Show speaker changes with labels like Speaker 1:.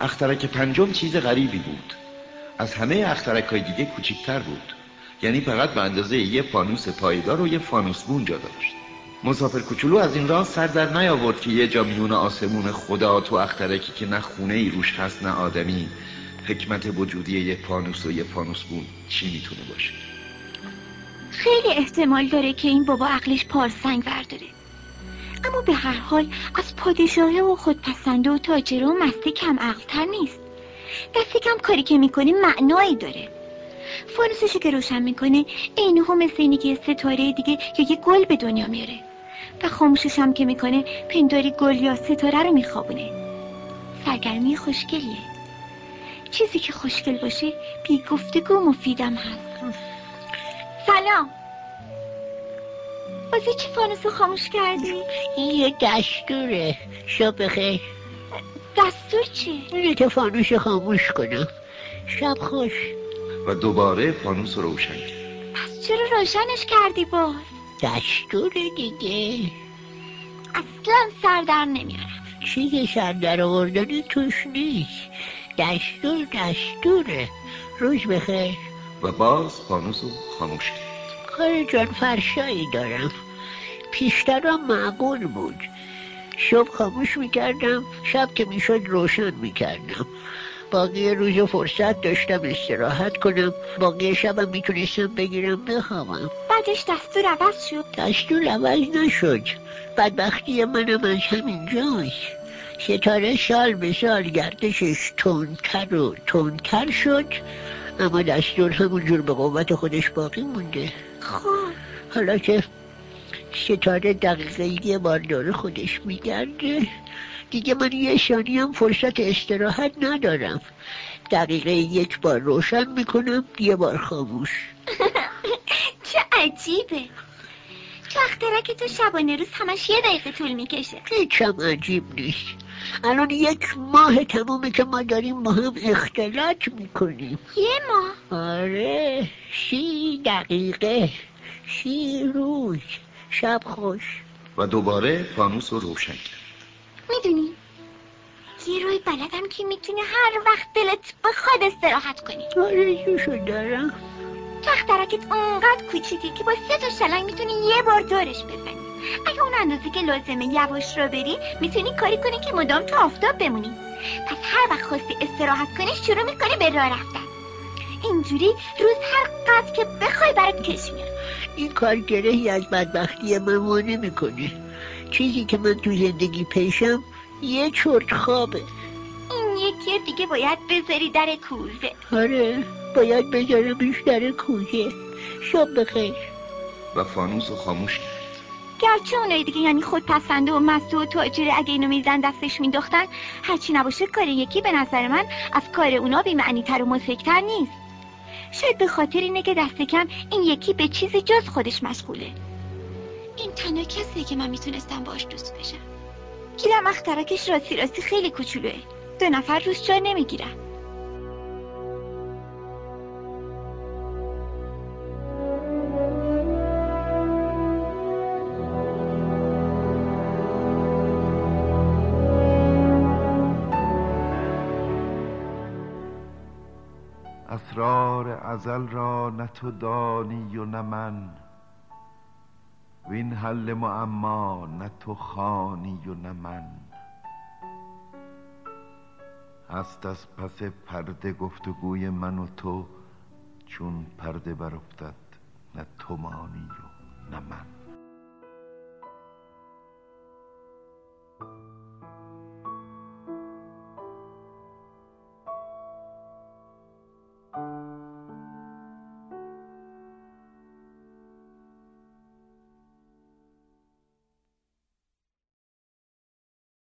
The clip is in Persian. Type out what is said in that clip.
Speaker 1: اخترک پنجم چیز غریبی بود. از همه اخترک های دیگه کوچکتر بود. یعنی فقط به اندازه یه فانوس پایدار و یه فانوس بون جا داشت. مسافر کوچولو از این راه سر در نیاورد که یه جا میون آسمون خدا تو اخترکی که نه خونه ای روش هست نه آدمی. حکمت وجودی یه فانوس و یه فانوس بون چی می‌تونه باشه؟
Speaker 2: خیلی احتمال داره که این بابا عقلش پارسنگ ورداره اما به هر حال از پادشاهه و خودپسنده و تاجره و مسته کم عقلتر نیست. دست کم کاری که می‌کنه معنایی داره. فانوسشو که روشن می‌کنه اینه هم مثل اینه که یه ستاره دیگه یا یه گل به دنیا میاره. و خاموشش هم که می‌کنه پنداری گل یا ستاره رو میخوابونه. سرگرمی خوشگلیه. چیزی که خوشگل باشه بی گفتگو مفیدم هست. سلام. بازی چی فانوسو خاموش کردی؟
Speaker 3: این یه دستوره. شب بخیر.
Speaker 2: دستور چی؟
Speaker 3: اینه که فانوس خاموش کنم. شب خوش.
Speaker 1: و دوباره فانوس رو روشن کرد
Speaker 2: پس چرا روشنش کردی باز؟
Speaker 3: دستور دیگه.
Speaker 2: اصلا سر در نمیارم.
Speaker 3: چیز سر در آوردنی توش نیست. دستور دستوره. روز بخیر.
Speaker 1: و باز فانوس رو خاموش کرد
Speaker 3: کار جان فرشایی دارم. پیشترم معقول بود. صبح خاموش می‌کردم شب که می‌شد روشن می‌کردم. باقی روز فرصت داشتم استراحت کنم. باقی شبم می‌تونستم بگیرم بخوابم.
Speaker 2: بعدش دستور عوض شد.
Speaker 3: دستور عوض نشد. بدبختی منم از همین جاست. ستاره سال به سال گردشش تندتر و تندتر شد. اما دستور همونجور به قوت خودش باقی مونده.
Speaker 2: خب.
Speaker 3: حالا که ستاره دقیقه یه بار خودش میگرده دیگه من یه ثانی هم فرصت استراحت ندارم. دقیقه یک بار روشن می‌کنم یه بار خاموش.
Speaker 2: چه عجیبه. تو اخترک تو شبانه روز همش یه دقیقه طول می‌کشه.
Speaker 3: هیچم عجیب نیست. الان یک ماه تمومه که ما داریم با هم اختلاط می‌کنیم.
Speaker 2: یه ماه؟
Speaker 3: آره سی دقیقه سی روز شب خوش.
Speaker 1: و دوباره فانوس رو روشن کرد.
Speaker 2: می‌دونی؟ یه روی بلدم که می‌تونی هر وقت دلت بخواد استراحت کنی.
Speaker 3: آرزوشو دارم؟
Speaker 2: تخترکت اونقدر کوچیکه که با سه تا شلنگ می‌تونی یه بار دورش بزنی. اگه اون اندازه که لازمه یواش را بری می‌تونی کاری کنی که مدام تو آفتاب بمونی. پس هر وقت خواستی استراحت کنی شروع می‌کنی به راه رفتن. اینجوری روز هر قدر که بخوای برات کش میاد.
Speaker 3: این کار گرهی از بدبختی من می‌کنه چیزی که من تو زندگی پیشم یه چرت خوابه.
Speaker 2: این یکی دیگه باید بذاری در کوزه.
Speaker 3: آره باید بذارمش در کوزه. شب بخیر.
Speaker 1: و فانوس رو خاموش. کرد
Speaker 2: گرچه اونای دیگه یعنی خود پسنده و مسته و تاجره اگه اینو میزن دستش مینداختن هرچی نباشه کار یکی به نظر من از کار اونا بیمعنی تر و مزهکتر نیست. شاید به خاطر اینه که دست کم این یکی به چیزی جز خودش مشغوله. این تنها کسیه که من می‌تونستم باش دوست بشم. گیرم اخترکش راستی راستی خیلی کوچولوه. دو نفر روش جا نمی‌گیرن.
Speaker 4: اسرار ازل را نه تو دانی و نه من. وین حل معما نه تو خوانی و نه من. هست از پس پرده گفتگوی من و تو چون پرده برافتد نه تو مانی و نه من.